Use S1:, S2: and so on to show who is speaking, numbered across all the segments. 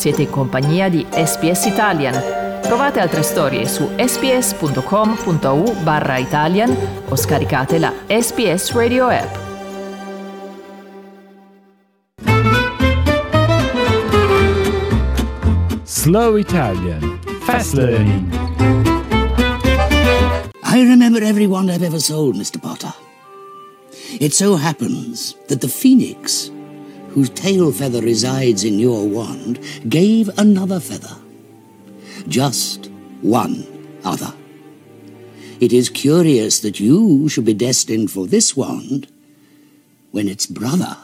S1: Siete in compagnia di SPS Italian. Trovate altre storie su sps.com.au barra Italian o scaricate la SPS Radio app.
S2: Slow Italian Fast Learning
S3: I remember everyone I've ever sold, Mr. Potter. It so happens that the phoenix, whose tail feather resides in your wand, gave another feather. Just one other. It is curious that you should be destined for this wand when its brother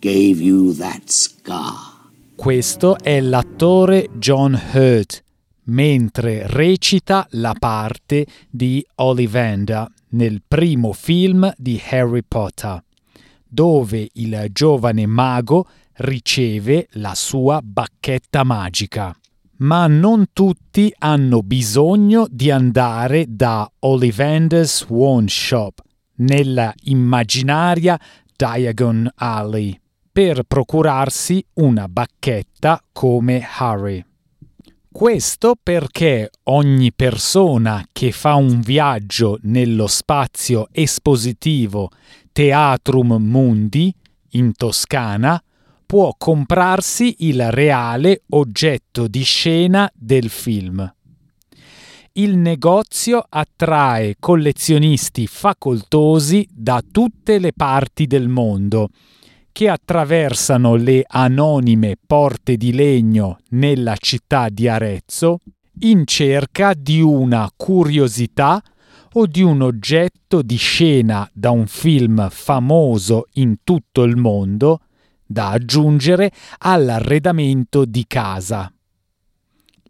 S3: gave you that scar.
S2: Questo è l'attore John Hurt mentre recita la parte di Ollivander nel primo film di Harry Potter, dove il giovane mago riceve la sua bacchetta magica. Ma non tutti hanno bisogno di andare da Ollivander's Wand Shop nella immaginaria Diagon Alley per procurarsi una bacchetta come Harry. Questo perché ogni persona che fa un viaggio nello spazio espositivo Teatrum Mundi in Toscana può comprarsi il reale oggetto di scena del film. Il negozio attrae collezionisti facoltosi da tutte le parti del mondo che attraversano le anonime porte di legno nella città di Arezzo in cerca di una curiosità o di un oggetto di scena da un film famoso in tutto il mondo da aggiungere all'arredamento di casa.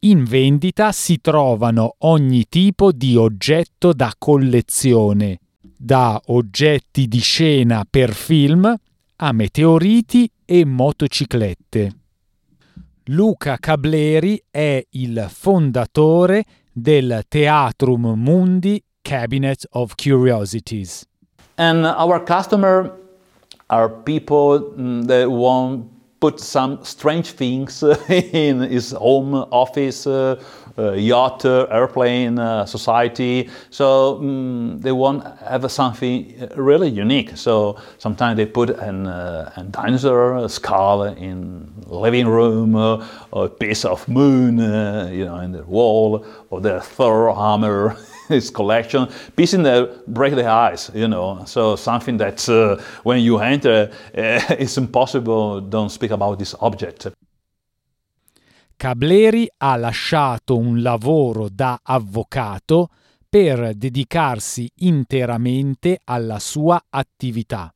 S2: In vendita si trovano ogni tipo di oggetto da collezione, da oggetti di scena per film a meteoriti e motociclette. Luca Cableri è il fondatore del Teatrum Mundi Cabinet of Curiosities.
S4: And our customer are people mm, that want put some strange things in his home office, uh, yacht, uh, airplane, uh, society. So um, they want have something really unique. So sometimes they put an, uh, dinosaur a skull in living room, uh, or a piece of moon, you know, in the wall, or their Thor hammer. his collection, pieces that break the eyes, you know. So something that uh, when you enter, uh, it's impossible. Don't speak about this object.
S2: Cableri ha lasciato un lavoro da avvocato per dedicarsi interamente alla sua attività.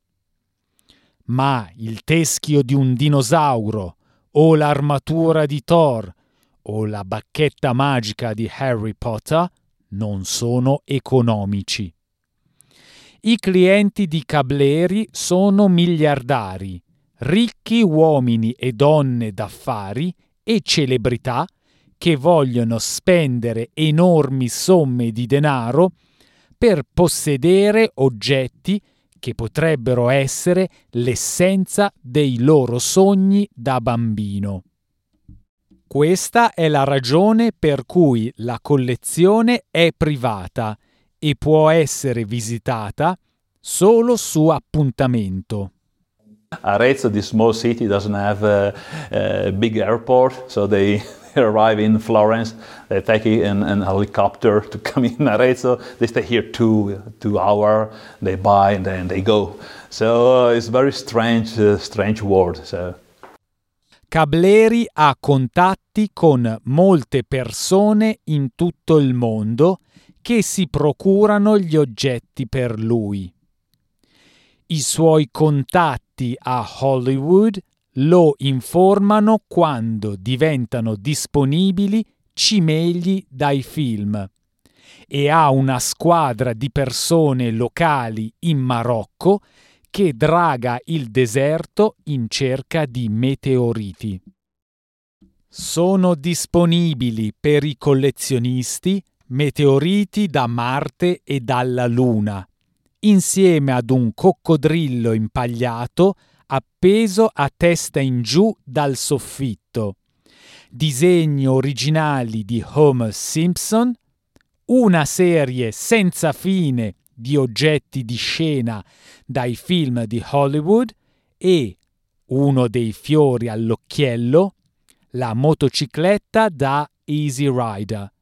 S2: Ma il teschio di un dinosauro o l'armatura di Thor o la bacchetta magica di Harry Potter non sono economici. I clienti di Cableri sono miliardari, ricchi uomini e donne d'affari e celebrità che vogliono spendere enormi somme di denaro per possedere oggetti che potrebbero essere l'essenza dei loro sogni da bambino. Questa è la ragione per cui la collezione è privata e può essere visitata solo su appuntamento.
S4: Arezzo, this small city, doesn't have a, a big airport, so they arrive in Florence, they take an, an, helicopter to come in Arezzo, they stay here two, two hours, they buy and then they go. So uh, it's very strange, uh, strange world. So.
S2: Cableri ha contatti con molte persone in tutto il mondo che si procurano gli oggetti per lui. I suoi contatti a Hollywood lo informano quando diventano disponibili cimegli dai film e ha una squadra di persone locali in Marocco che draga il deserto in cerca di meteoriti. Sono disponibili per i collezionisti meteoriti da Marte e dalla Luna, insieme ad un coccodrillo impagliato appeso a testa in giù dal soffitto, disegni originali di Homer Simpson, una serie senza fine di oggetti di scena dai film di Hollywood e uno dei fiori all'occhiello, la motocicletta da Easy Rider,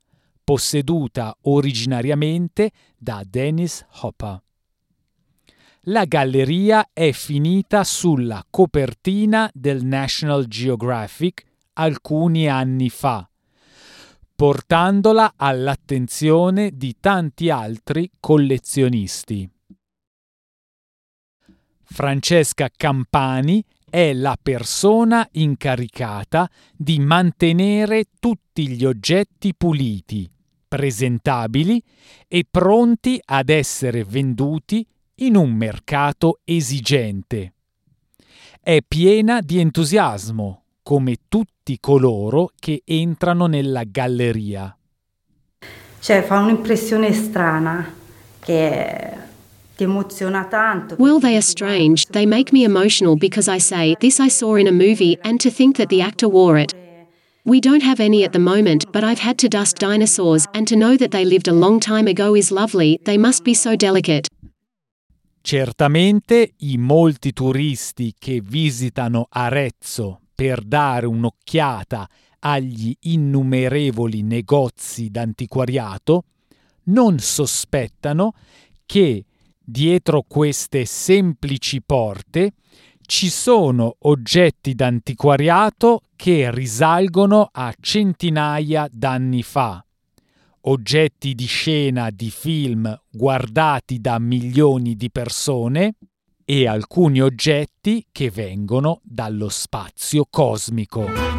S2: posseduta originariamente da Dennis Hopper. La galleria è finita sulla copertina del National Geographic alcuni anni fa, portandola all'attenzione di tanti altri collezionisti. Francesca Campani è la persona incaricata di mantenere tutti gli oggetti puliti, presentabili e pronti ad essere venduti in un mercato esigente. È piena di entusiasmo, come tutti coloro che entrano nella galleria.
S5: Cioè fa un'impressione strana che ti emoziona tanto.
S6: Well, they are strange. They make me emotional because I say, This I saw in a movie, and to think that the actor wore it. We don't have any at the moment, but I've had to dust dinosaurs, and to know that they lived a long time ago is lovely. They must be so delicate.
S2: Certamente i molti turisti che visitano Arezzo per dare un'occhiata agli innumerevoli negozi d'antiquariato non sospettano che dietro queste semplici porte ci sono oggetti d'antiquariato che risalgono a centinaia d'anni fa, oggetti di scena di film guardati da milioni di persone e alcuni oggetti che vengono dallo spazio cosmico.